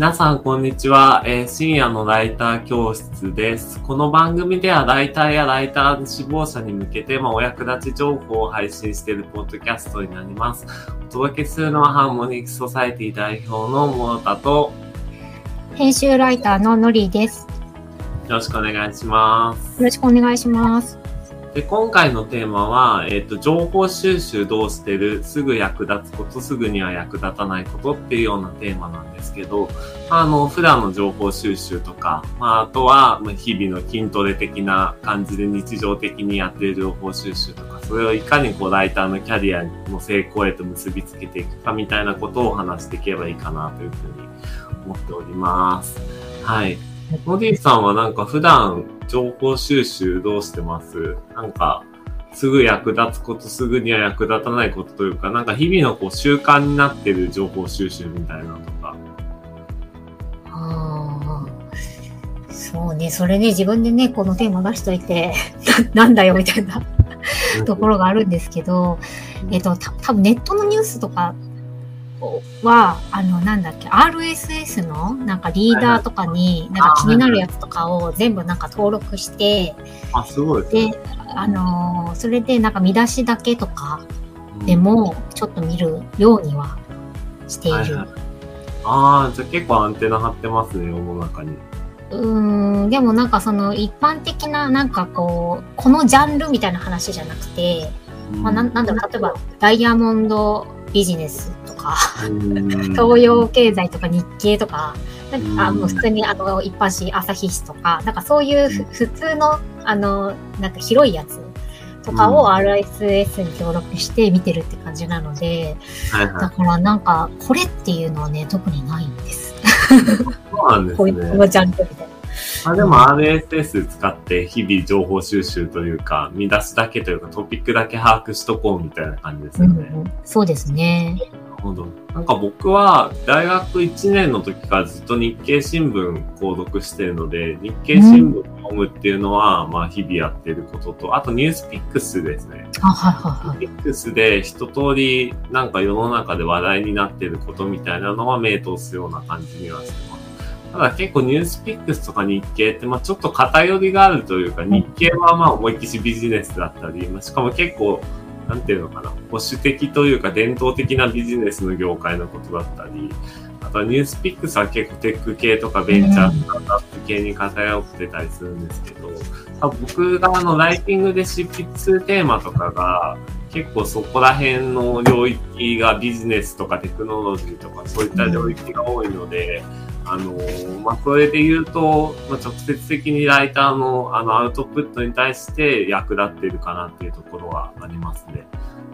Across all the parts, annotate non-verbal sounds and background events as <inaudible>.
皆さん、こんにちは、えー深夜のライター教室です。この番組では、ライターやライター志望者に向けて、まあ、お役立ち情報を配信しているポッドキャストになります。お届けするのは、ハーモニックソサエティ代表のモータと、編集ライターののりです。よろしくお願いします。よろしくお願いします。で、今回のテーマは、えっ、と、情報収集どうしてるすぐ役立つこと、すぐには役立たないことっていうようなテーマなんですけど、あの、普段の情報収集とか、まあ、あとは、日々の筋トレ的な感じで日常的にやってる情報収集とか、それをいかにこう、ライターのキャリアの成功へと結びつけていくかみたいなことを話していけばいいかなというふうに思っております。はい。モディさんはなんか普段情報収集どうしてます？なんか、すぐ役立つこと、すぐには役立たないことというか、なんか日々のこう習慣になってる情報収集みたいなのとか。ああ、そうね、それね、自分でね、このテーマ出しといて、な <laughs> なんだよみたいなところがあるんですけど、えっと、た多分ネットのニュースとかは、あの、なんだっけ、RSS のなんかリーダーとかに、なんか気になるやつとかを全部なんか登録して、あ、すごい。であのーそれでなんか見出しだけとかでも、ちょっと見るようにはしている。はいはい。ああ、じゃあ結構アンテナ張ってますね、世の中に。うーん、でもなんかその一般的ななんかこう、このジャンルみたいな話じゃなくて、まあ、なんなんだろう、例えばダイヤモンドビジネスとか、うん東洋経済とか日経とか、なんかあうんもう普通にあの一般紙朝日紙とか、なんかそういうふ普通のあの、なんか広いやつとかをうん RSS に登録して見てるって感じなので、はいはい。だからなんかこれっていうのはね、特にないんです。そうなんですこういうこね。のジャンルみたいな。あでも RSS 使って日々情報収集というか、見出すだけというかトピックだけ把握しとこうみたいな感じですうんよね。うん、そうですね。ほど。なんか僕は大学1年の時からずっと日経新聞購読してるので、日経新聞を読むっていうのは、まあ日々やってることと、あとニュースピックスですね。あ、はいはいはい。ピックスで一通りなんか世の中で話題になってることみたいなのは目通すような感じにはしてます。ただ結構ニュースピックスとか日経ってまあちょっと偏りがあるというか、日経はまあ思いっきしビジネスだったり、まあしかも結構なんていうのかな、保守的というか伝統的なビジネスの業界のことだったり、あとはニュースピックスは結構テック系とかベンチャースタートアップ系に偏ってたりするんですけど、多分僕があのライティングで執筆するテーマとかが結構そこら辺の領域がビジネスとかテクノロジーとかそういった領域が多いので、あのまあ、それで言うと、まあ、直接的にライターのあのアウトプットに対して役立っているかなっていうところはありますね。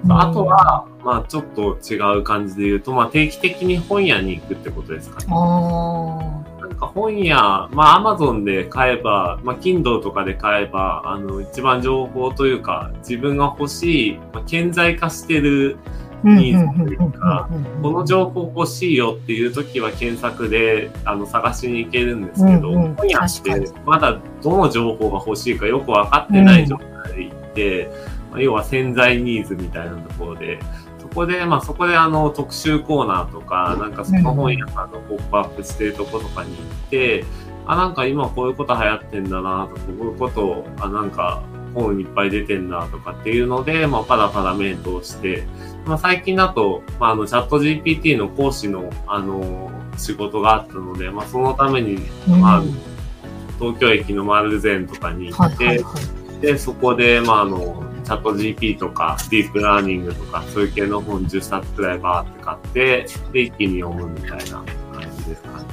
あとは、まあちょっと違う感じで言うと、まあ定期的に本屋に行くってことですかね。あなんか本屋、まあ Amazon で買えば、まあ Kindle とかで買えば、あの一番情報というか、自分が欲しい、まあ、顕在化してるーニーズというかこの情報欲しいよっていう時は検索であの探しに行けるんですけど、うんうん。本屋ってにまだどの情報が欲しいかよく分かってない状態で行って、まあ要は潜在ニーズみたいなところで、そこで、まあそこであの特集コーナーとか、なんかその本屋さんのポップアップしてるとことかに行って、あ、なんか今こういうこと流行ってんだなとか、こういうことを、あ、なんか本いっぱい出てんなとかっていうので、まあパラパラメントをして、まあ、最近だと、まあ、あの、チャット GPT の講師の、あの、仕事があったので、まあ、そのために、まあ、東京駅のマルゼンとかに行って、はいはいはい。で、そこで、まあ、あの、チャット GP とか、ディープラーニングとか、そういう系の本10冊くらいバーって買って、で、一気に読むみたいな感じですかね。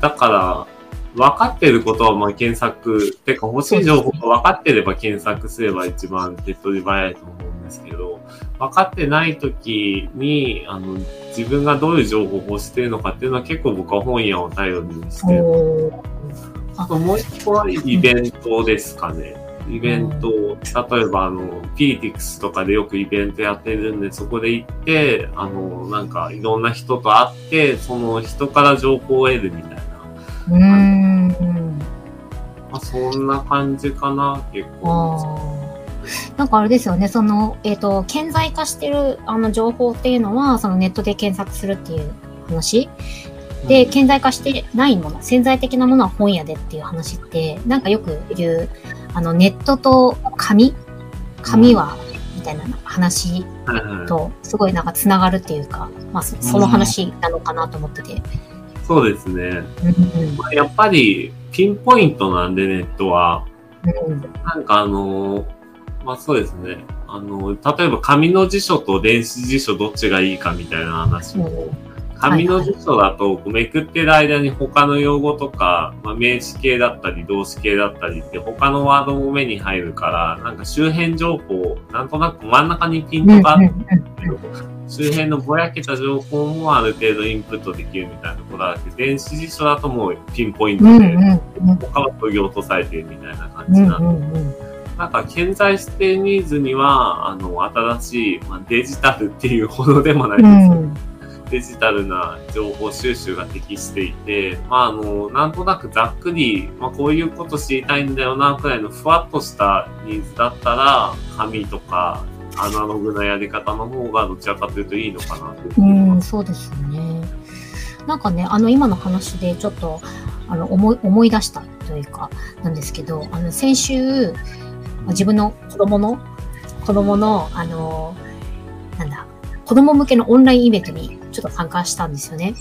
だから、分かってることはまあ検索、てか欲しい情報が分かってれば検索すれば一番手っ取り早いと思うんですけど、分かってない時に、あの、自分がどういう情報を欲してるのかっていうのは結構僕は本屋を頼りにしてる。おーあともう一個はイベントですかね。イベント、例えばあの、ピーティクスとかでよくイベントやってるんで、そこで行って、あの、なんかいろんな人と会って、その人から情報を得るみたいな。うーん。まあ、そんな感じかな、結あ構。あ。なんかあれですよね、その、えっ、と、顕在化してるあの情報っていうのは、そのネットで検索するっていう話？で、顕在化してないもの、潜在的なものは本屋でっていう話って、なんかよく言う、あの、ネットと紙？紙は、みたいな話と、すごいなんか繋がるっていうか、まあ、そその話なのかなと思ってて。そうですね。うんまあやっぱり、ピンポイントなんで、ネットは。うん。なんかあの、まあそうですね。あの、例えば紙の辞書と電子辞書どっちがいいかみたいな話も、紙の辞書だとめくってる間に他の用語とか、まあ、名詞形だったり動詞形だったりって他のワードも目に入るから、なんか周辺情報、なんとなく真ん中にピントがあるけど、周辺のぼやけた情報もある程度インプットできるみたいなところがあって、電子辞書だともうピンポイントで、うんうん。他は削ぎ落とされてるみたいな感うんじなんでうんうん。なんか、顕在してニーズには、あの、新しい、まあ、デジタルっていうほどでもないですけど、うんデジタルな情報収集が適していて、まあ、あの、なんとなくざっくり、まあ、こういうこと知りたいんだよな、くらいのふわっとしたニーズだったら、紙とか、アナログなやり方の方がどちらかというといいのかなというふうん、そうですよね。なんかね、あの、今の話でちょっと、あの、思い、思い出したというか、なんですけど、あの、先週、自分の子供の、子供の、あの、なんだ、子供向けのオンラインイベントにちょっと参加したんですよね。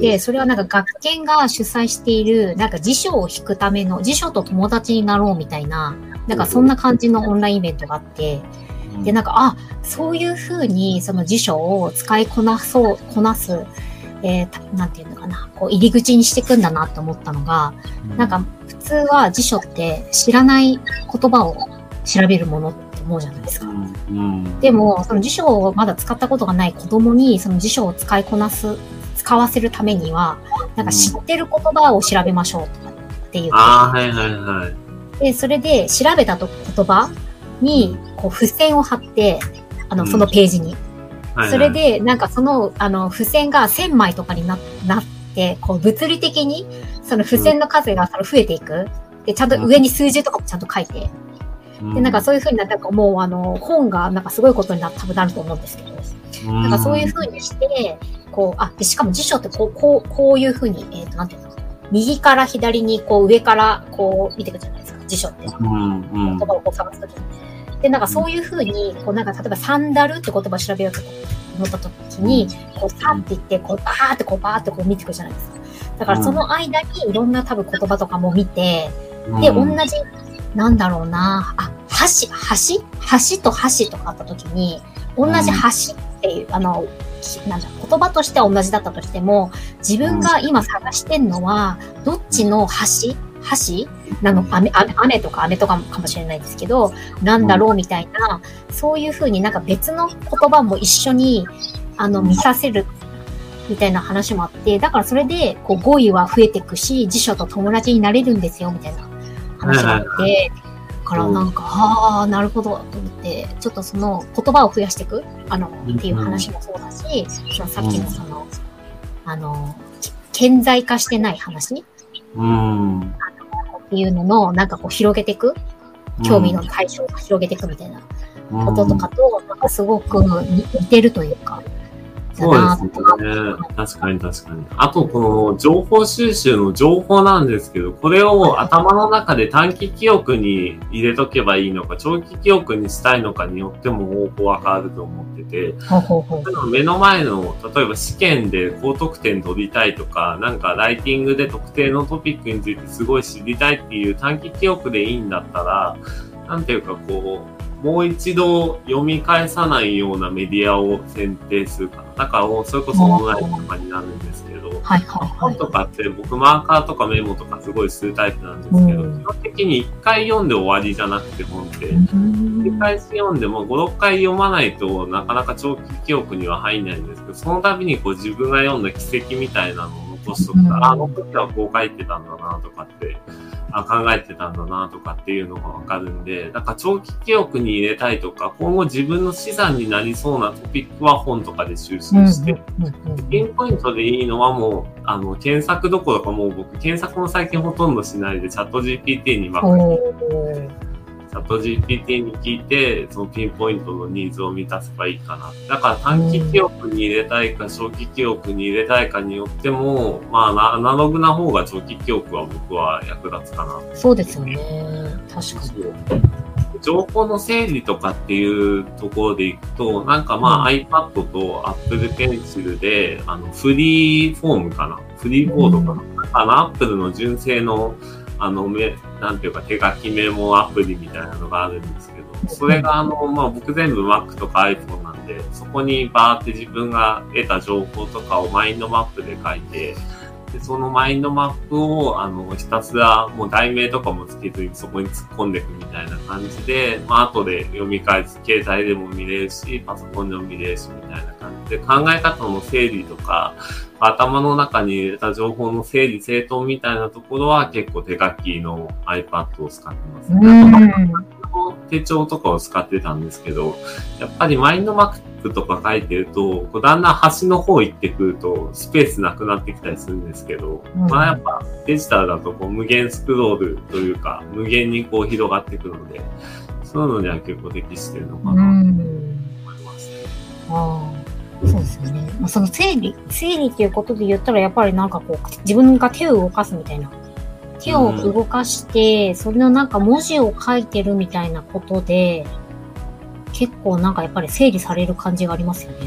で、それはなんか学研が主催している、なんか辞書を引くための、辞書と友達になろうみたいな、なんかそんな感じのオンラインイベントがあって、で、なんか、あ、そういうふうにその辞書を使いこなそう、こなす、えーたなんていうのかな、こう入り口にしていくんだなと思ったのが、なんか普通は辞書って知らない言葉を調べるものって思うじゃないですか。うん、うん。でも、その辞書をまだ使ったことがない子供に、その辞書を使いこなす、使わせるためには、なんか知ってる言葉を調べましょうとかっていう。ああ、はいはいはい。で、それで調べたと言葉に、こう、付箋を貼って、あの、うん。そのページに。はいはい。それ、で、なんかその、あの、付箋が1000枚とかにななって、こう、物理的に、その付箋の数がその増えていく。で、ちゃんと上に数字とかもちゃんと書いて。で、なんかそういう風になったら、もう、あの、本がなんかすごいことにな多分なると思うんですけど、うん、なんかそういう風にして、こう、あ、で、しかも辞書ってこう、こう、こういう風に、えっ、と、なんていうの？右から左に、こう、上から、こう、見ていくじゃないですか、辞書って。う言。葉をこう探すときに。で、なんかそういうふうに、こうなんか例えばサンダルって言葉を調べようと思ったときに、こうサンって言って、こうバーってこうバーってこう見ていくじゃないですか。だからその間にいろんな多分言葉とかも見て、で、同うんじ、なんだろうな、あ、橋、橋？橋と橋とかあったときに、同じ橋っていう、あの、きなんだ言葉としては同じだったとしても、自分が今探してんのは、どっちの橋？橋？なの、雨、雨雨とか雨とかかもしれないですけど、なんだろうみたいな、そういうふうになんか別の言葉も一緒に、あの、見させるみたいな話もあって、だからそれで、こう、語彙は増えていくし、辞書と友達になれるんですよ、みたいな話があって、だからなんか、ああ、なるほど、と思って、ちょっとその言葉を増やしていく、あの、っていう話もそうだし、そのさっきのその、あの、顕在化してない話うん。っていうのの、なんかこう広げていく、興味の対象を広げていくみたいなこととかと、なんかすごく似てるというか、だそうなですね。確かに確かに。あと、この情報収集の情報なんですけど、これを頭の中で短期記憶に入れとけばいいのか、長期記憶にしたいのかによっても方法は変わると思ってて、目の前の、例えば試験で高得点取りたいとか、なんかライティングで特定のトピックについてすごい知りたいっていう短期記憶でいいんだったら、なんていうかこう、もう一度読み返さないようなメディアを選定するかな。だからもうそれこそオンラインとかになるんですけど、はい。本とかって僕マーカーとかメモとかすごいするタイプなんですけど、うん基本的に一回読んで終わりじゃなくて本って、繰りうん返し読んでも5、6回読まないとなかなか長期記憶には入んないんですけど、その度にこう自分が読んだ奇跡みたいなのを残しとくと、う。ん。ああの時はこう書いてたんだなとかって、あ考えてたんだなとかっていうのがわかるんで、だから長期記憶に入れたいとか、今後自分の資産になりそうなトピックは本とかで収集して、ピンポイントでいいのはもう、あの、検索どころかもう僕、検索も最近ほとんどしないで、チャット GPT にばっかりチャット GPT に聞いて、そのピンポイントのニーズを満たせばいいかな。だから短期記憶に入れたいか、長期記憶に入れたいかによっても、まあ、アナログな方が長期記憶は僕は役立つかな。そうですよね。確かに。情報の整理とかっていうところでいくと、なんかまあ、うん iPad と Apple Pencil で、あの、フリーフォームかなフリーボードかな、あの、Apple の純正の、あの、め、なんていうか手書きメモアプリみたいなのがあるんですけど、それがあの、まあ僕全部 Mac とか iPhone なんで、そこにバーって自分が得た情報とかをマインドマップで書いて、で、そのマインドマップを、あの、ひたすら、もう題名とかもつけずにそこに突っ込んでいくみたいな感じで、まあ、後で読み返す、携帯でも見れるし、パソコンでも見れるし、みたいな感じで、考え方の整理とか、頭の中に入れた情報の整理整頓みたいなところは結構手書きの iPad を使ってますね。うん。手帳とかを使ってたんですけど、やっぱりマインドマップとか書いてると、こうだんだん端の方行ってくると、スペースなくなってきたりするんですけど、うんまあやっぱデジタルだとこう無限スクロールというか、無限にこう広がってくるので、そういうのには結構適してるのかなとうん。思いますね。ああ、そうですよね。まあ、その整理、整理っていうことで言ったら、やっぱりなんかこう、自分が手を動かすみたいな。手を動かして、それのなんか文字を書いてるみたいなことで、結構なんかやっぱり整理される感じがありますよね。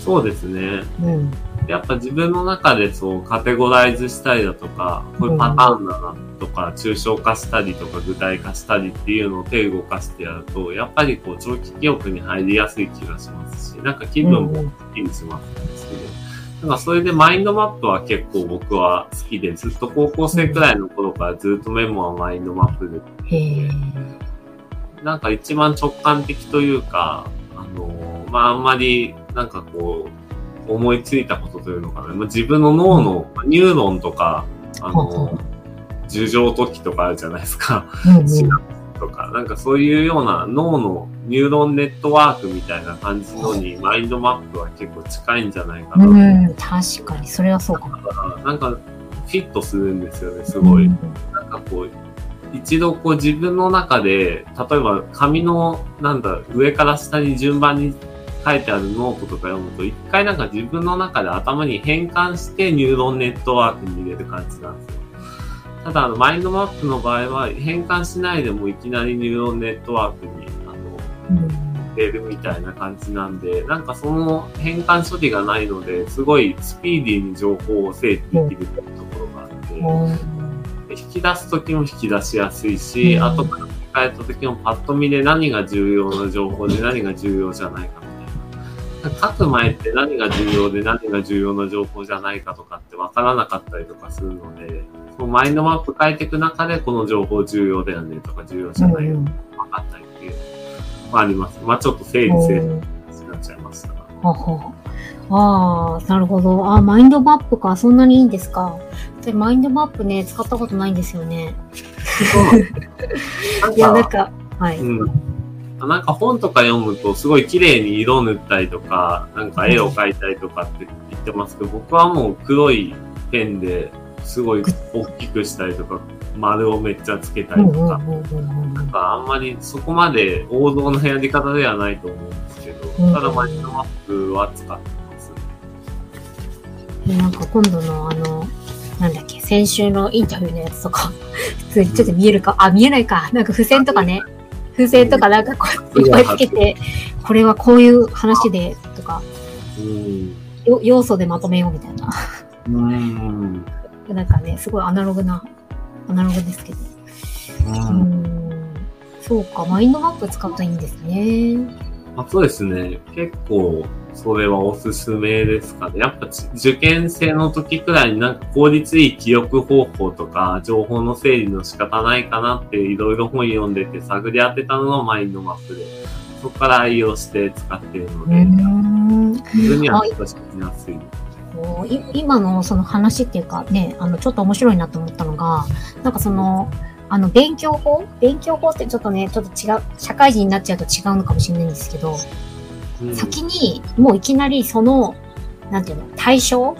そうですね。うん。やっぱ自分の中でそうカテゴライズしたりだとか、こういうパターンだなとか、抽象化したりとか具体化したりっていうのを手動かしてやると、やっぱりこう長期記憶に入りやすい気がしますし、なんか気分もすっきりしますね。好きでなんかそれでマインドマップは結構僕は好きで、ずっと高校生くらいの頃からずっとメモはマインドマップで。なんか一番直感的というか、あの、まあ、あんまり、なんかこう、思いついたことというのかな。まあ、自分の脳の、ニューロンとか、あの、樹状突起とかあるじゃないですか。とか、なんかそういうような脳のニューロンネットワークみたいな感じのに、マインドマップは結構近いんじゃないかなと。うん、確かに、それはそうかも。なんか、フィットするんですよね、すごい。うんなんかこう、一度こう自分の中で、例えば紙の、なんだ、上から下に順番に書いてあるノートとか読むと、一回なんか自分の中で頭に変換してニューロンネットワークに入れる感じなんですよ。ただ、あの、マインドマップの場合は、変換しないでもいきなりニューロンネットワークに、あの、うん入れるみたいな感じなんで、なんかその変換処理がないので、すごいスピーディーに情報を整理できるっていうところがあって、で引き出すときも引き出しやすいし、うん後から振り返ったときもパッと見で何が重要な情報で何が重要じゃないか。書く前って何が重要で何が重要な情報じゃないかとかって分からなかったりとかするので、そのマインドマップ書いていく中でこの情報重要だよねとか重要じゃないようん分かったりっていうのがあります。まあちょっと整理整理になっちゃいましたが。ああ、なるほど。あマインドマップか。そんなにいいんですか。で、マインドマップね、使ったことないんですよね。<laughs> いや、なんか、はい。うん。なんか本とか読むとすごい綺麗に色塗ったりとか、なんか絵を描いたりとかって言ってますけど、僕はもう黒いペンですごい大きくしたりとか、丸をめっちゃつけたりとか、なんかあんまりそこまで王道のやり方ではないと思うんですけど、うんただマインドマップは使ってます。うん。なんか今度のあの、なんだっけ、先週のインタビューのやつとか、<laughs> 普通にちょっと見えるか、あ、見えないか。なんか付箋とかね、付箋とかなんかこう、いっぱいつけて、これはこういう話で、とか、うん。よ要素でまとめようみたいな。うん。なんかね、すごいアナログな、アナログですけど。うーん。そうか、マインドマップ使うといいんですね。あそうですね。結構、それはおすすめですかね。やっぱ受験生の時くらいになんか効率いい記憶方法とか、情報の整理の仕方ないかなっていろいろ本読んでて探り当てたのがマインドマップで、そこから愛用して使っているので、自分には親しみやすい。今のその話っていうかね、あの、ちょっと面白いなと思ったのが、なんかその、あの、勉強法？勉強法ってちょっとね、ちょっと違う、社会人になっちゃうと違うのかもしれないんですけど、先にもういきなりその、なんていうの、対象？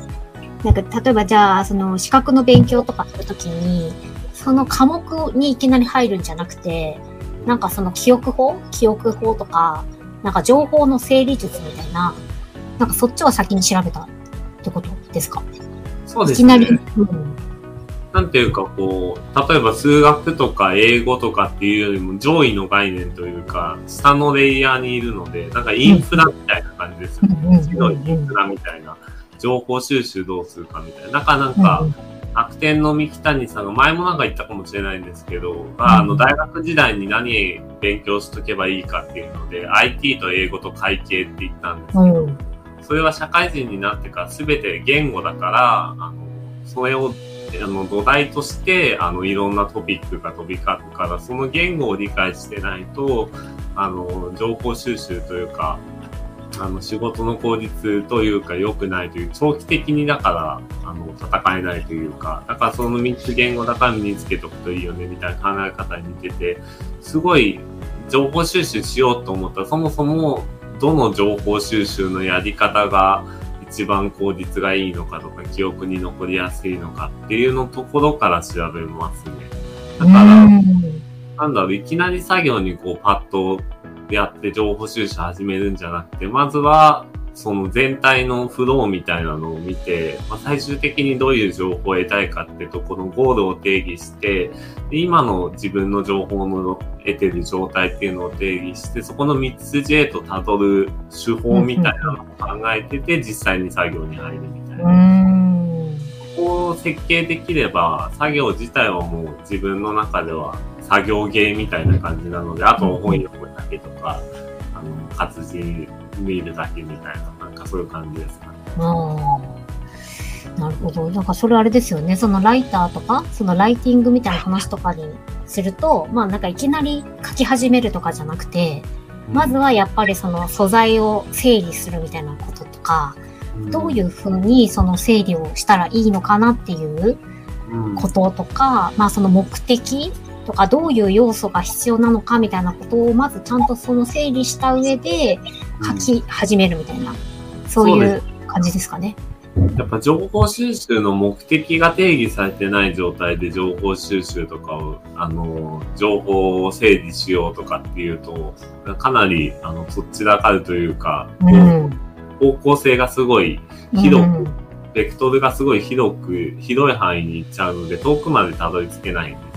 なんか、例えばじゃあ、その資格の勉強とかするときに、その科目にいきなり入るんじゃなくて、なんかその記憶法？記憶法とか、なんか情報の整理術みたいな、なんかそっちを先に調べたってことですか？そうですね。いきなり。うん。なんていうかこう、例えば数学とか英語とかっていうよりも上位の概念というか、下のレイヤーにいるので、なんかインフラみたいな感じですよね。次のインフラみたいな。情報収集どうするかみたいな。なんかなんか、楽天の三木谷さんが前もなんか言ったかもしれないんですけど、あの、大学時代に何勉強しとけばいいかっていうので、IT と英語と会計って言ったんですけど、うん。それは社会人になってから全て言語だから、あの、それを、あの、土台として、あの、いろんなトピックが飛び交うから、その言語を理解してないと、あの、情報収集というか、あの、仕事の効率というか良くないという、長期的にだから、あの、戦えないというか、だからその3つ言語だから身につけとくといいよね、みたいな考え方に似てて、すごい情報収集しようと思ったら、そもそもどの情報収集のやり方が一番効率がいいのかとか、記憶に残りやすいのかっていうのところから調べますね。だから、なんだろう、いきなり作業にこうパッとやって情報収集始めるんじゃなくて、まずは、その全体のフローみたいなのを見て、まあ、最終的にどういう情報を得たいかってとこのゴールを定義して、で今の自分の情報の得てる状態っていうのを定義して、そこの3つ J と辿る手法みたいなのを考えてて、実際に作業に入るみたいな。うん。ここを設計できれば、作業自体はもう自分の中では作業芸みたいな感じなので、あと本読むだけとか、活字見るだけみたいな、なんかそういう感じですか？ね。なるほど。なんかそれあれですよね。そのライターとか、そのライティングみたいな話とかにすると、まあなんかいきなり書き始めるとかじゃなくて、まずはやっぱりその素材を整理するみたいなこととか、どういうふうにその整理をしたらいいのかなっていううんこととか、まあその目的とかどういう要素が必要なのかみたいなことをまずちゃんとその整理した上で書き始めるみたいな、そういそう感じですかね。やっぱ情報収集の目的が定義されてない状態で情報収集とかを、あの、情報を整理しようとかっていうと、かなり、あの、そちらかるというか、うん。方向性がすごい広く、うんベクトルがすごい広く、広い範囲に行っちゃうので、遠くまでたどり着けないん。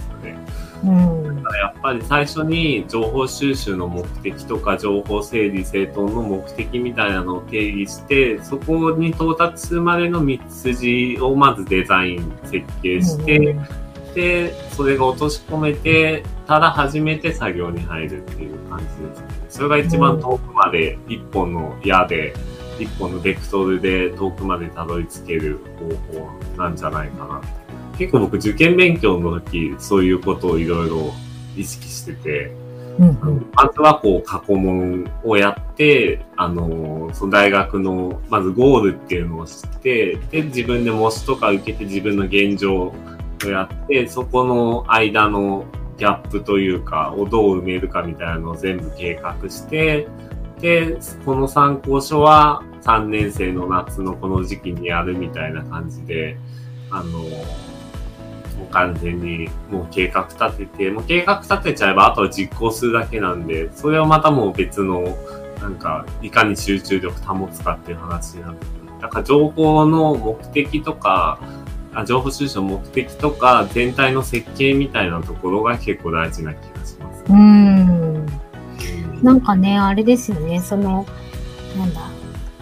うん。だからやっぱり最初に情報収集の目的とか情報整理整頓の目的みたいなのを定義して、そこに到達するまでの道筋をまずデザイン、設計して、で、それが落とし込めて、ただ初めて作業に入るっていう感じですね。それが一番遠くまで一本の矢で、一本のベクトルで遠くまでたどり着ける方法なんじゃないかな。結構僕受験勉強の時、そういうことをいろいろ意識してて、うんうん。まずはこう過去問をやって、あの、その大学のまずゴールっていうのを知って、で、自分で模試とか受けて自分の現状をやって、そこの間のギャップというか、をどう埋めるかみたいなのを全部計画して、で、この参考書は3年生の夏のこの時期にやるみたいな感じで、あの、もう完全にもう計画立てて、もう計画立てちゃえばあとは実行するだけなんで、それはまたもう別の、なんか、いかに集中力保つかっていう話になってくる。だから情報の目的とか、あ情報収集の目的とか、全体の設計みたいなところが結構大事な気がします。うん。なんかね、あれですよね、その、なんだ、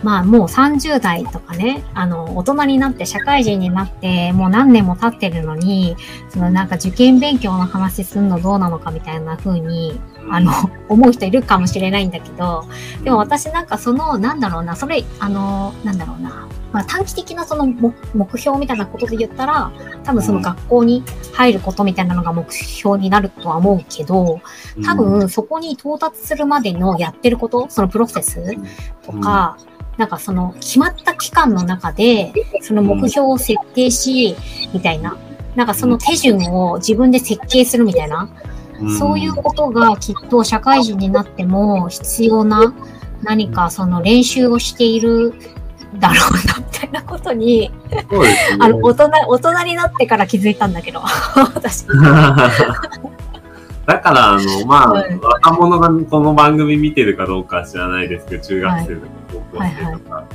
まあもう30代とかね、あの、大人になって社会人になって、もう何年も経ってるのに、そのなんか受験勉強の話すんのどうなのかみたいな風に、あの、思う人いるかもしれないんだけど、でも私なんかその、なんだろうな、それ、あの、なんだろうな、まあ短期的なその目目標みたいなことで言ったら、多分その学校に入ることみたいなのが目標になるとは思うけど、多分そこに到達するまでのやってること、そのプロセスとか、なんかその決まった期間の中で、その目標を設定し、みたいな、なんかその手順を自分で設計するみたいな、そういうことがきっと社会人になっても必要な何かその練習をしているだろうな、みたいなことに、ね。あの、大人、大人になってから気づいたんだけど、私。だかだから、あの、まあ、はい。若者がこの番組見てるかどうかは知らないですけど、中学生とか高校生とか。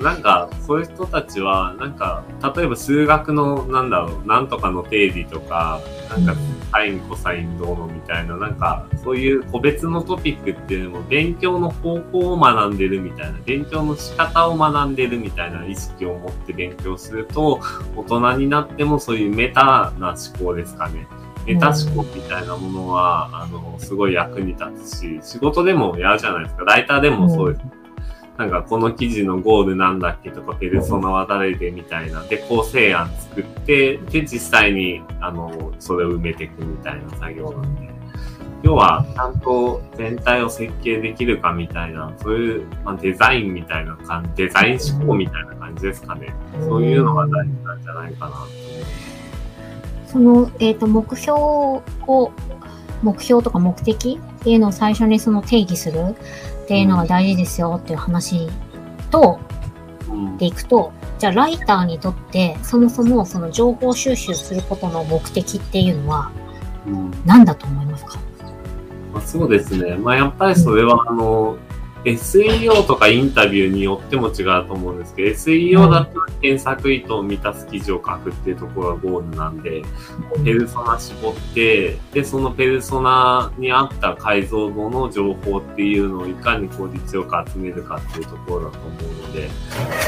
なんか、そういう人たちは、なんか、例えば数学の、なんだろう、なんとかの定理とか、なんか、サイン、コサインどうのみたいな、なんか、そういう個別のトピックっていうのも、勉強の方法を学んでるみたいな、勉強の仕方を学んでるみたいな意識を持って勉強すると、大人になってもそういうメタな思考ですかね。メタ思考みたいなものは、あの、すごい役に立つし、仕事でもやるじゃないですか。ライターでもそうです。なんか、この記事のゴールなんだっけとか、ペルソナは誰でみたいな。で、構成案作って、で、実際に、あの、それを埋めていくみたいな作業なんで。要は、ちゃんと全体を設計できるかみたいな、そういう、まあ、デザインみたいな感じ、デザイン思考みたいな感じですかね。そういうのが大事なんじゃないかな。その、えっ、と、目標を、目標とか目的っていうのを最初にその定義するっていうのが大事ですよっていう話と、うんでいくと、じゃあライターにとって、そもそもその情報収集することの目的っていうのはうん。何だと思いますか？まあ、そうですね。まあ、やっぱりそれは、あの、SEO とかインタビューによっても違うと思うんですけど、SEO だったら検索意図を満たす記事を書くっていうところがゴールなんで、ペルソナ絞って、で、そのペルソナに合った解像度の情報っていうのをいかに効率よく集めるかっていうところだと思うので、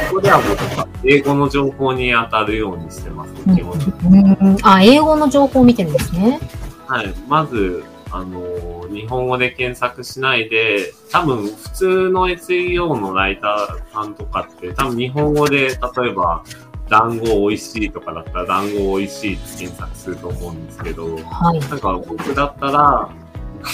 そこでは僕は英語の情報に当たるようにしてます、うん基本的に。うんあ、英語の情報を見てるんですね。はい。まず、あの、日本語で検索しないで、多分普通の SEO のライターさんとかって、多分日本語で、例えば、団子美味しいとかだったら、団子美味しいって検索すると思うんですけど、はい。なんか僕だったら、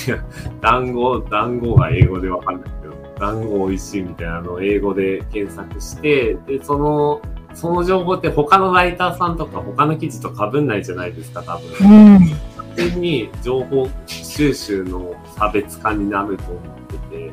<laughs> 団子、団子が英語でわかんないけど、団子美味しいみたいなのを英語で検索して、で、その、その情報って他のライターさんとか他の記事と被んないじゃないですか、多分。うん。完全に情報収集の差別化になると思ってて、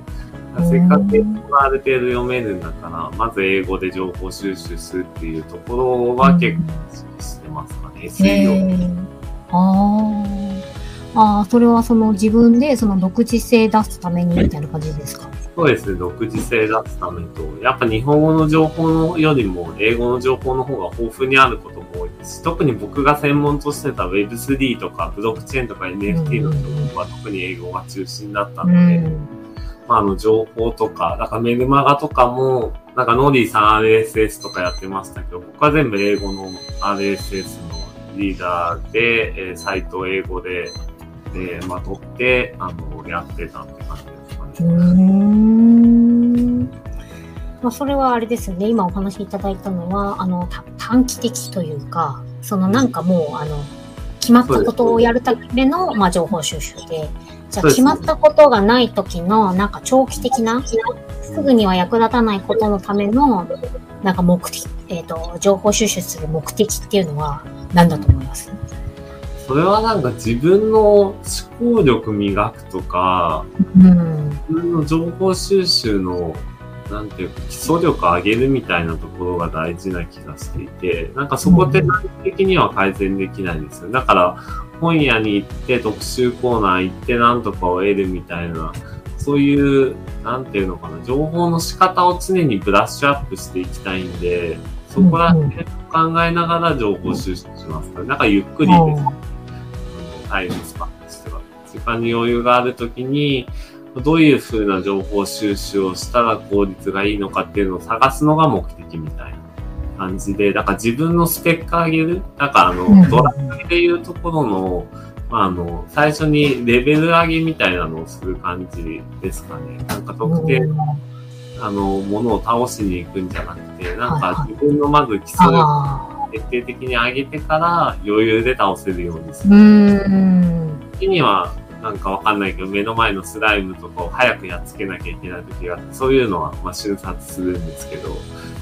せっかく英語がある程度読めるんだから、まず英語で情報収集するっていうところは結構意識してますかね。へ SEO。ーあーあー、それはその自分でその独自性出すためにみたいな感じですか？そうですね、独自性出すためと、やっぱ日本語の情報よりも英語の情報の方が豊富にあることも多いです。し、特に僕が専門としてた Web3 とかブロックチェーンとか NFT の情報は特に英語が中心だったうので、ん。まあ、あの、情報とか、だからメルマガとかも、なんかノディさん RSS とかやってましたけど、僕は全部英語の RSS のリーダーで、えーサイトを英語で、えーまとって、あの、やってたって感じですかね。うーん。まあ、それはあれですよね。今お話しいただいたのは、あの、た短期的というか、そのなんかもう、あの、決まったことをやるための、まあ、情報収集で、じゃあ決まったことがない時の、なんか長期的な、すぐには役立たないことのための、なんか目的、えっ、と、情報収集する目的っていうのは何だと思います？それはなんか自分の思考力磨くとか、うん。自分の情報収集の、なんていうか、基礎力上げるみたいなところが大事な気がしていて、なんかそこって短期的には改善できないんですよ。だから、本屋に行って特集コーナー行ってなんとかを得るみたいな、そういう、なんていうのかな、情報の仕方を常にブラッシュアップしていきたいんで、そこら辺考えながら情報収集しますから、なんかゆっくりです。タイムスパンとしては。時間に余裕があるときに、どういう風な情報収集をしたら効率がいいのかっていうのを探すのが目的みたいな感じで、だから自分のスペック上げるだからあうんの、ドラッグでいうところの、まあ、あの、最初にレベル上げみたいなのをする感じですかね。なんか特定の、あの、ものを倒しに行くんじゃなくて、なんか自分のまず基礎徹底的に上げてから余裕で倒せるようにする。時には、なんかわかんないけど、目の前のスライムとかを早くやっつけなきゃいけない時があって、そういうのは、まあ、瞬殺するんですけど、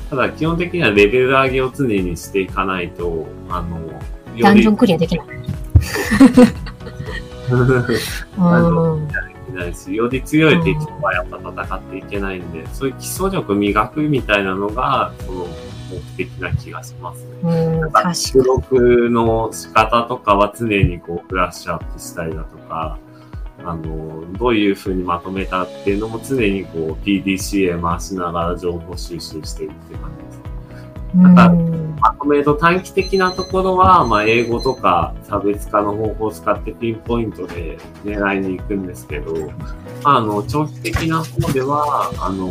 ただ基本的にはレベル上げを常にしていかないと、あの、よりダンジョンクリアできない。<laughs> うん。できないし、より強い敵とはやっぱ戦っていけないんで、そういう基礎力磨くみたいなのが、その目的な気がしますね。うん、確か出力の仕方とかは常にこう、ブラッシュアップしたりだとか、あの、どういうふうにまとめたっていうのも常にこう PDCA 回しながら情報収集していくって感じです。なんかまとめると短期的なところは、まあ、英語とか差別化の方法を使ってピンポイントで狙いに行くんですけど、まあ、あの、長期的な方では、あの、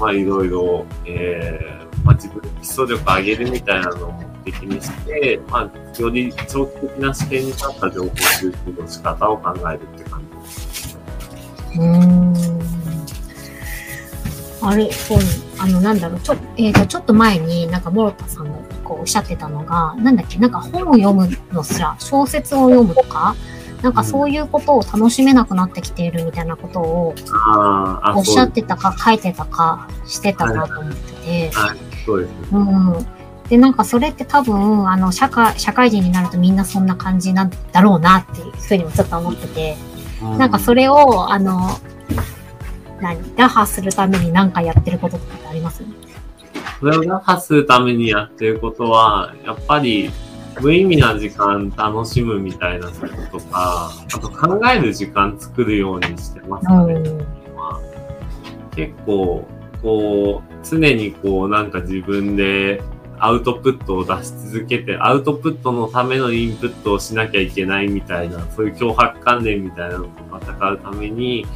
まあ、いろいろ、えー、まあ、自分の基礎力を上げるみたいなのを目的にして、まあ、より長期的な視点に立った情報収集の仕方を考えるって感じです。うん。あれ、そう、あの、なんだろう、ちょ、えっ、ー、と、ちょっと前になんか、モロタさんがこうおっしゃってたのが、なんだっけ、なんか本を読むのすら、小説を読むとか、なんかそういうことを楽しめなくなってきているみたいなことを、おっしゃってたか、書いてたか、してたなと思ってて、はい、そうです、うん。で、なんかそれって多分、あの、社会、社会人になるとみんなそんな感じなんだろうなっていうふうにもちょっと思ってて、なんかそれを、あの、何？打破するために何かやってることとかってあります？それを打破するためにやってることは、やっぱり無意味な時間楽しむみたいなこととか、あと考える時間作るようにしてますね。結構、こう、常にこうなんか自分でアウトプットを出し続けて、アウトプットのためのインプットをしなきゃいけないみたいな、そういう脅迫観念みたいなのと戦うために、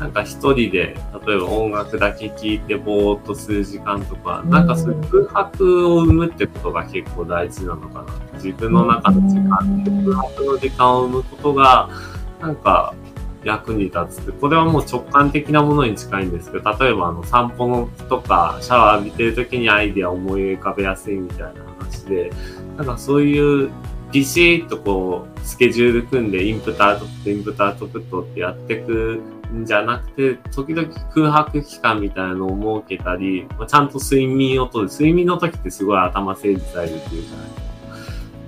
なんか一人で、例えば音楽だけ聴いてぼーっとする時間とか、なんかそういう空白を生むってことが結構大事なのかな。自分の中の時間、空白の時間を生むことが、なんか役に立つ。これはもう直感的なものに近いんですけど、例えばあの散歩のとかシャワー浴びてる時にアイディア思い浮かべやすいみたいな話で、なんかそういうビシッとこう、スケジュール組んでインプットアウトプット、インプットアウトプットってやっていくんじゃなくて、時々空白期間みたいなのを設けたり、ま、ちゃんと睡眠をとる。睡眠の時ってすごい頭整理されるっていうじゃないですか。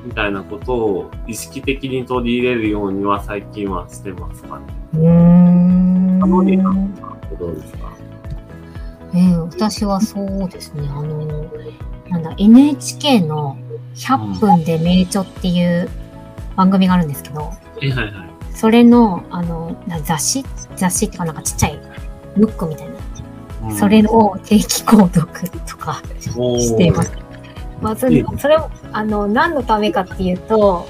みたいなことを意識的に取り入れるようには最近はしてますかね。うん。タモリさんどうですかえー、私はそうですね。あの、なんだ、NHK の100分で名著っていう番組があるんですけど、はいはいはい。それの、あの、雑誌？雑誌ってかなんかちっちゃいムックみたいな。それを定期購読とかしています。まあ、それそれあの、何のためかっていうと、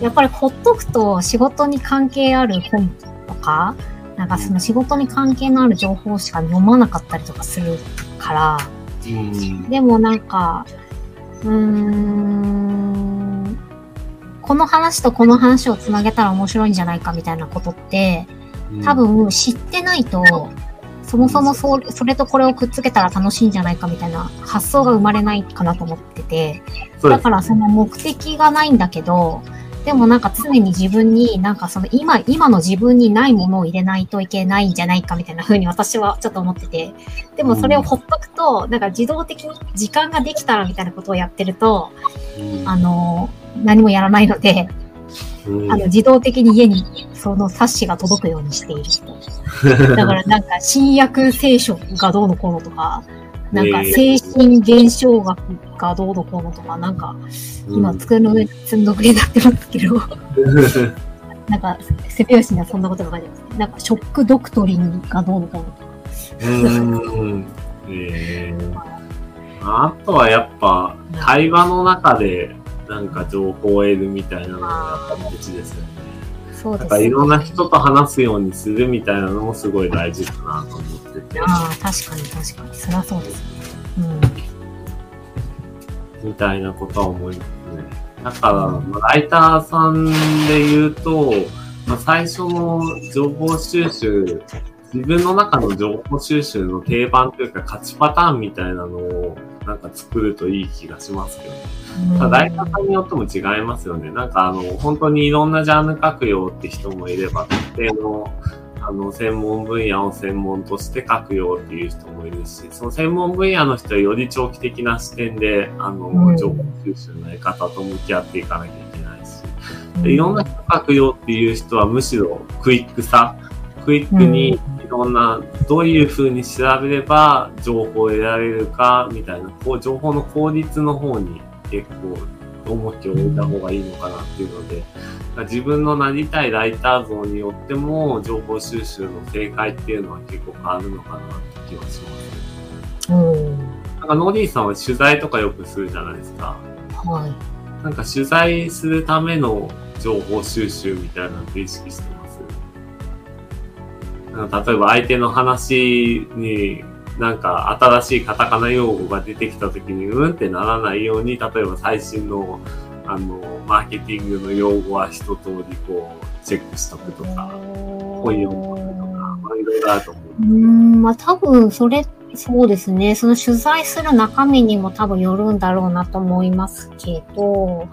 やっぱりほっとくと仕事に関係ある本とか、なんかその仕事に関係のある情報しか読まなかったりとかするから、でもなんか、うーん、この話とこの話をつなげたら面白いんじゃないかみたいなことって、多分知ってないと、そもそもそそれとこれをくっつけたら楽しいんじゃないかみたいな発想が生まれないかなと思ってて、だからその目的がないんだけど、でもなんか常に自分になんかその今、今の自分にないものを入れないといけないんじゃないかみたいな風に私はちょっと思ってて、でもそれをほっとくと、なんか自動的に時間ができたらみたいなことをやってると、あの、何もやらないので、あの自動的に家にその冊子が届くようにしている。だからなんか新約聖書がどうのこうのとか、なんか精神現象学がどうのこうのとか、なんか今机の上に積んどくれになってますけど、<laughs> なんか背拍子にはそんなことが書いてますね。なんかショックドクトリンがどうのこうのとか。うんえー、あとはやっぱ会話の中でなんか情報を得るみたいなのがやっぱ大事ですよね。そうですね。なんかいろんな人と話すようにするみたいなのもすごい大事かなと思ってて。ああ、確かに確かに。そりゃそうですね。うん。みたいなことは思いますね。だから、ライターさんで言うと、まあ、最初の情報収集、自分の中の情報収集の定番というか勝ちパターンみたいなのをなんか作るといい気がしますけどね。ただ、大学さんによっても違いますよね。なんかあの、本当にいろんなジャンル書くよって人もいれば、特定のあの、専門分野を専門として書くよっていう人もいるし、その専門分野の人はより長期的な視点で、あの、情報収集のやり方と向き合っていかなきゃいけないし、でいろんな人書くよっていう人はむしろクイックさ、クイックにいろんな、どういうふうに調べれば情報を得られるかみたいな、こう情報の効率の方に結構重きを置いた方がいいのかなっていうので、自分のなりたいライター像によっても、情報収集の正解っていうのは結構変わるのかなって気はします。うん。なんかノーディーさんは取材とかよくするじゃないですか。はい。なんか取材するための情報収集みたいなのって意識してます？なんか例えば相手の話になんか新しいカタカナ用語が出てきた時にうんってならないように、例えば最新のあの、マーケティングの用語は一通りこうチェックしとくとか、こういうのとか、まあいろいろあると思う。うん、まあ多分それ、そうですね。その取材する中身にも多分よるんだろうなと思いますけど、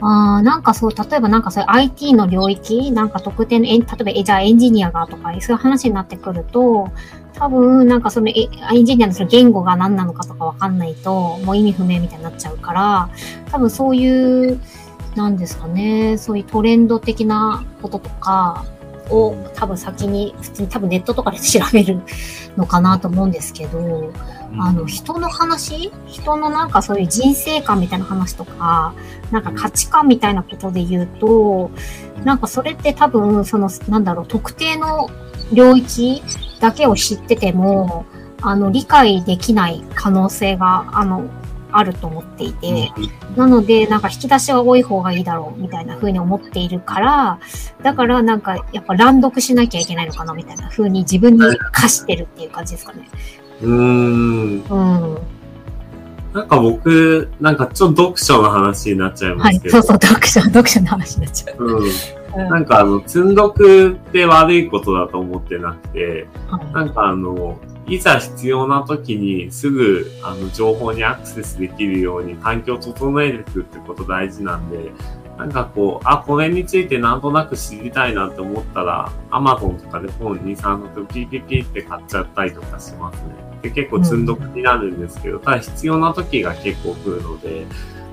あなんかそう、例えばなんかそういう IT の領域、なんか特定のエン、例えばえじゃあエンジニアがとか、そういう話になってくると、多分なんかそのエエンジニアのその言語が何なのかとかわかんないと、もう意味不明みたいになっちゃうから、多分そういう、なんですかね、そういうトレンド的なこととかを多分先に、普通に多分ネットとかで調べるのかなと思うんですけど、あの、人の話？人のなんかそういう人生観みたいな話とか、なんか価値観みたいなことで言うと、なんかそれって多分、その、なんだろう、特定の領域だけを知ってても、あの、理解できない可能性が、あの、あると思っていて、なので、なんか引き出しは多い方がいいだろうみたいな風に思っているから、だからなんかやっぱ乱読しなきゃいけないのかなみたいな風に自分に課してるっていう感じですかね。うーん。うん。なんか僕、なんかちょっと読書の話になっちゃいまはいすけ。ど、そうそう、読書、読書の話になっちゃう。うん。うんなんかあの、積んどくって悪いことだと思ってなくて、はいなんかあの、いざ必要な時にすぐあの情報にアクセスできるように環境を整えていくってこと大事なんで、なんかこう、あ、これについてなんとなく知りたいなって思ったら、Amazon とかで本2、3冊ピピピって買っちゃったりとかしますね。で、結構積んどくになるんですけど、ただ必要な時が結構来るので、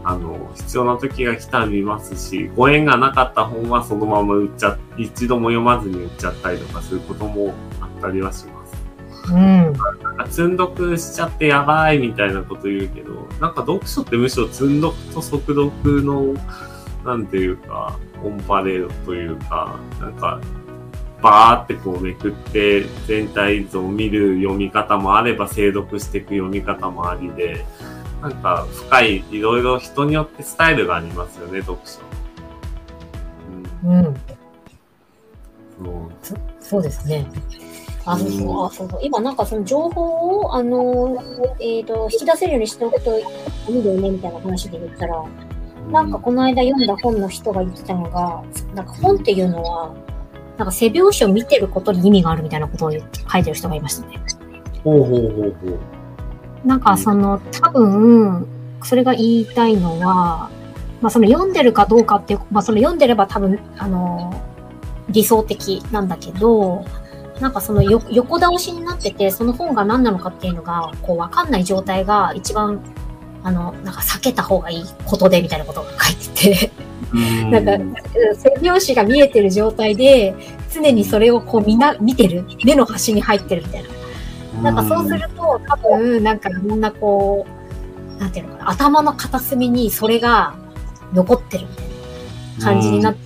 あの、必要な時が来たら見ますし、ご縁がなかった本はそのまま売っちゃ、一度も読まずに売っちゃったりとかすることもあったりはします。うん。なんか積んどくしちゃってやばいみたいなこと言うけど、なんか読書ってむしろ積んどくと速読の、なんていうか、オンパレードというか、なんか、バーってこうめくって全体像を見る読み方もあれば精読していく読み方もありで、なんか深い、いろいろ人によってスタイルがありますよね、読書。うん。うん、そうそうですね。あ、そううんそう、あ、そうそう。今なんかその情報を、あの、えっ、と、引き出せるようにしておくといいよね、みたいな話で言ったら、なんかこの間読んだ本の人が言ってたのが、なんか本っていうのは、なんか背表紙を見てることに意味があるみたいなことを書いてる人がいましたね。ほうほうほうほう。なんかその多分、それが言いたいのは、まあその読んでるかどうかっていう、まあその読んでれば多分、あの、理想的なんだけど、なんかそのよ横倒しになってて、その本が何なのかっていうのが、こうわかんない状態が一番、あの、なんか避けた方がいいことでみたいなことが書いてて、なんか、うん背表紙が見えてる状態で、常にそれをこう見な、見てる、目の端に入ってるみたいな。なんかそうすると、多分、なんかいろんなこう、なんていうのかな、頭の片隅にそれが残ってるみたいな感じになって、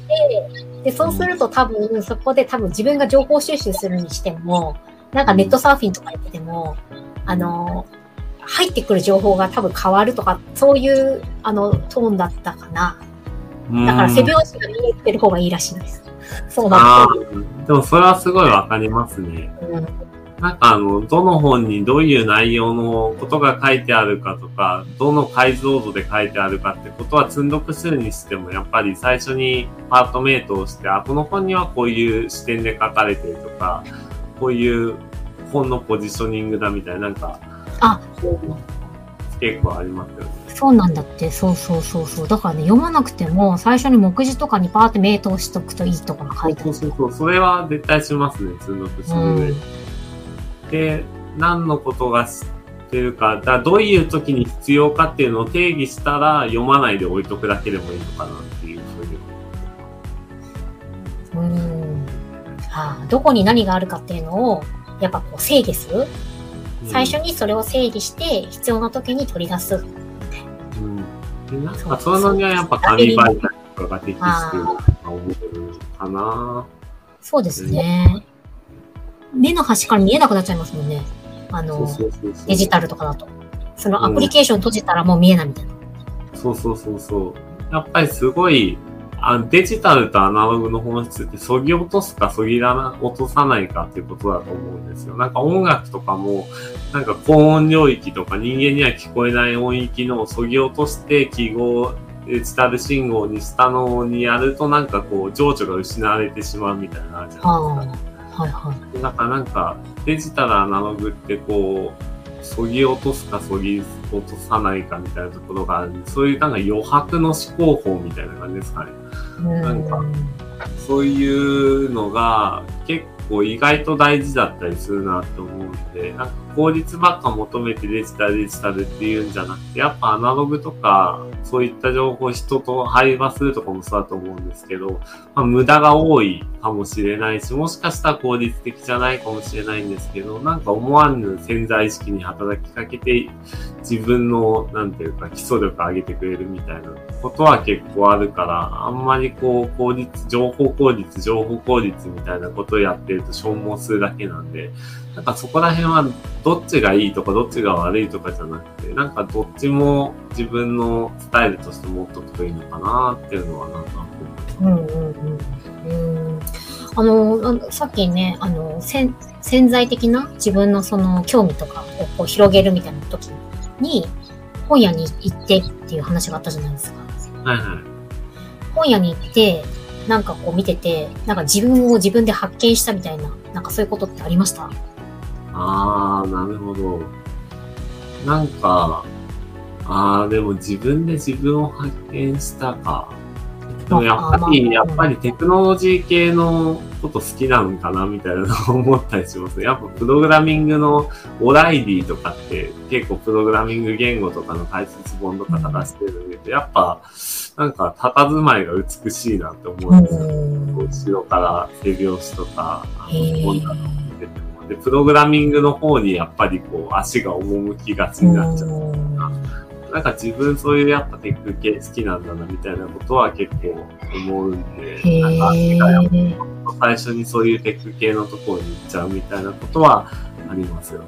で、そうすると多分、そこで多分自分が情報収集するにしても、なんかネットサーフィンとかやってても、あの、入ってくる情報が多分変わるとか、そういう、あの、トーンだったかな。だから背表紙が見えてる方がいいらしいです。そうでもそれはすごいわかりますね。うんなんかあの、どの本にどういう内容のことが書いてあるかとか、どの解像度で書いてあるかってことは積んどくするにしても、やっぱり最初にパートメイトをして、あ、この本にはこういう視点で書かれてるとか、こういう本のポジショニングだみたいな、なんか、あ、結構ありますよね。そうなんだって、そうそうそうそう。だからね、読まなくても、最初に目次とかにパーって名答しとくといいとかが書いてある。そうそうそう、それは絶対しますね、積んどくする上で。で、何のことがてるか、だからどういう時に必要かっていうのを定義したら、読まないで置いとくだけでもいいのかなっていうふうに。うん。うん。ああ、どこに何があるかっていうのを、やっぱこう整理する。最初にそれを整理して、必要な時に取り出す。うん、でなんかそういうのにはやっぱ紙媒体とかが適してると思うかな。そうですね。目の端から見えなくなっちゃいますもんね。あの、デジタルとかだと。そのアプリケーション閉じたらもう見えないみたいな。うん、そうそうそうそう。やっぱりすごい、あデジタルとアナログの本質って、そぎ落とすかそぎらな、落とさないかっていうことだと思うんですよ。なんか音楽とかも、なんか高音領域とか人間には聞こえない音域のそぎ落として記号、デジタル信号にしたのにやるとなんかこう情緒が失われてしまうみたいなじゃないですか。はいはい。だからなんかデジタルアナログってこう、そぎ落とすかそぎ落とさないかみたいなところがそういうなんか余白の思考法みたいな感じですかね。なんか、そういうのが結構意外と大事だったりするなと思うんで、なんか効率ばっか求めてデジタルデジタルっていうんじゃなくて、やっぱアナログとか、そういった情報人と配話するとかもそうだと思うんですけど、まあ、無駄が多いかもしれないし、もしかしたら効率的じゃないかもしれないんですけど、なんか思わぬ潜在意識に働きかけて、自分の、なんていうか、基礎力上げてくれるみたいなことは結構あるから、あんまりこう、効率、情報効率、情報効率みたいなことをやってると消耗するだけなんで、なんかそこら辺はどっちがいいとかどっちが悪いとかじゃなくて、なんかどっちも自分のスタイルとして持っとくといいのかなっていうのはなんか思います。うんうんうん。あの、さっきね、あの、潜在的な自分のその興味とかをこう広げるみたいな時に、本屋に行ってっていう話があったじゃないですか。はいはい。本屋に行って、なんかこう見てて、なんか自分を自分で発見したみたいな、なんかそういうことってありました？ああ、なるほど。なんか、ああ、でも自分で自分を発見したか。でもやっぱり、やっぱりテクノロジー系のこと好きなのかなみたいなのを思ったりしますね。やっぱプログラミングのオライリーとかって結構プログラミング言語とかの解説本とか探してるんで、やっぱなんか佇まいが美しいなって思うんですよ。後ろから背拍子とか、あの本などで、プログラミングの方にやっぱりこう足が赴きがちになっちゃう。なんか自分そういうやっぱテック系好きなんだなみたいなことは結構思うんで、なんか最初にそういうテック系のところに行っちゃうみたいなことはありますよね。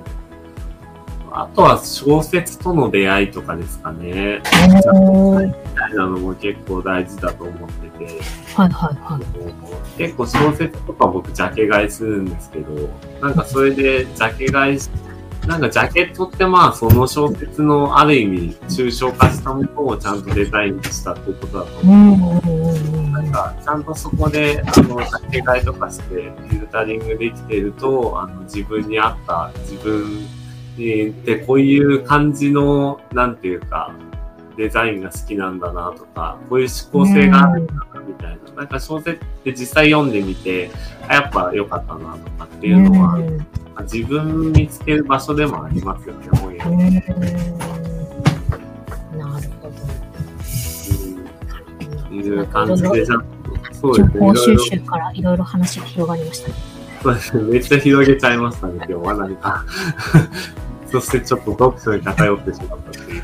あとは小説との出会いとかですかね。みたいなのも結構大事だと思ってて。はいはいはい。結構小説とか僕ジャケ買いするんですけど、なんかそれでジャケ買いしなんかジャケットってまあその小説のある意味抽象化したものをちゃんとデザインしたってことだと思う。なんかちゃんとそこであのジャケ買いとかしてフィルタリングできているとあの自分に合った自分でこういう感じのなんていうかデザインが好きなんだなとか、こういう思考性があるんだなみたいな。なんか小説って実際読んでみて、あ、やっぱ良かったなとかっていうのは、自分見つける場所でもありますよね、本屋なるほど。うん、いう感じで、じゃそうですね。情報収集からいろいろ話が広がりましたね。そうですね。めっちゃ広げちゃいましたね、今日は何か。そしてちょっと読書に偏ってしまったっていう。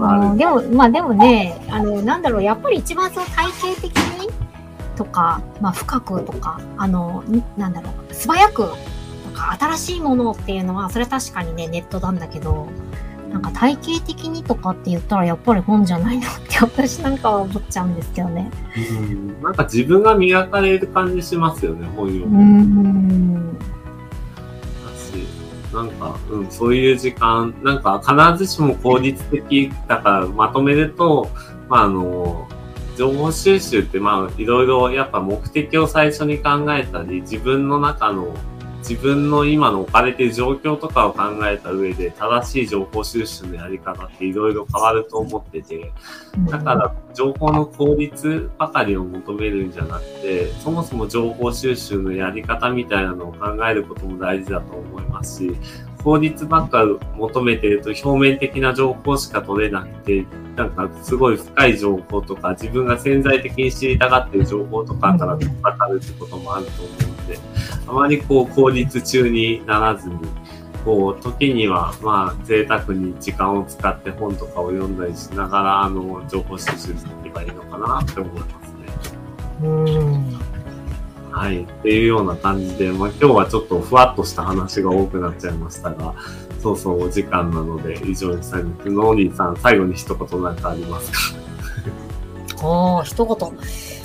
あでも、まあでもね、あの、なんだろう、やっぱり一番その体系的にとか、まあ深くとか、あの、なんだろう、素早くか新しいものっていうのは、それは確かにね、ネットなんだけど、なんか体系的にとかって言ったらやっぱり本じゃないのって私なんかは思っちゃうんですけどね。うん。なんか自分が磨かれる感じしますよね、本読む。うん。なんか、うん、そういう時間、なんか必ずしも効率的だからまとめると、まあ、あの、情報収集ってまあいろいろやっぱ目的を最初に考えたり、自分の中の自分の今の置かれている状況とかを考えた上で正しい情報収集のやり方っていろいろ変わると思ってて、だから情報の効率ばかりを求めるんじゃなくて、そもそも情報収集のやり方みたいなのを考えることも大事だと思いますし、効率ばっか求めてると表面的な情報しか取れなくて、なんかすごい深い情報とか自分が潜在的に知りたがってる情報とかから分かるってこともあると思うので、あまりこう効率厨にならずに、こう、時には、まあ、贅沢に時間を使って本とかを読んだりしながら、あの、情報収集できればいいのかなって思いますね。うん。はい。っていうような感じで、まあ今日はちょっとふわっとした話が多くなっちゃいましたが、そうそうお時間なので以上にしたいんですけど、ノーリーさん、最後に一言なんかありますか？<laughs> ああ、一言。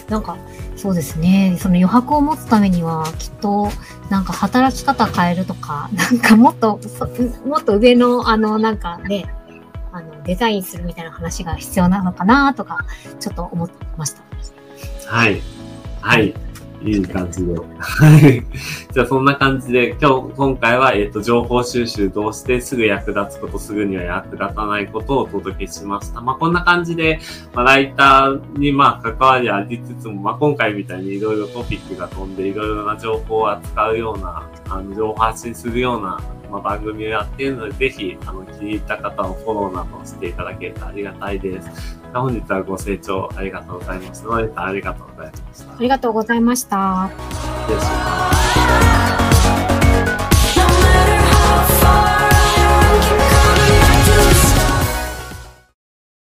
なんか、そうですね。その余白を持つためには、きっと、なんか働き方変えるとか、<laughs> なんかもっと、そもっと上の、あの、なんかね、あの、デザインするみたいな話が必要なのかなとか、ちょっと思ってました。はい。はい。いい感じで。はい。じゃあそんな感じで、今日、今回は、えっ、と、情報収集どうしてすぐ役立つこと、すぐには役立たないことをお届けしました。まあ、こんな感じで、まあ、ライターに、まあ、関わりありつつも、まあ、今回みたいにいろいろトピックが飛んで、いろいろな情報を扱うような、あの、情報発信するような、まあ、番組をやっているので、ぜひ、あの、気に入った方のフォローなどしていただけるとありがたいです。本日はご清聴ありがとうございます。ノ、ありがとうございました。ありがとうございました。失礼します。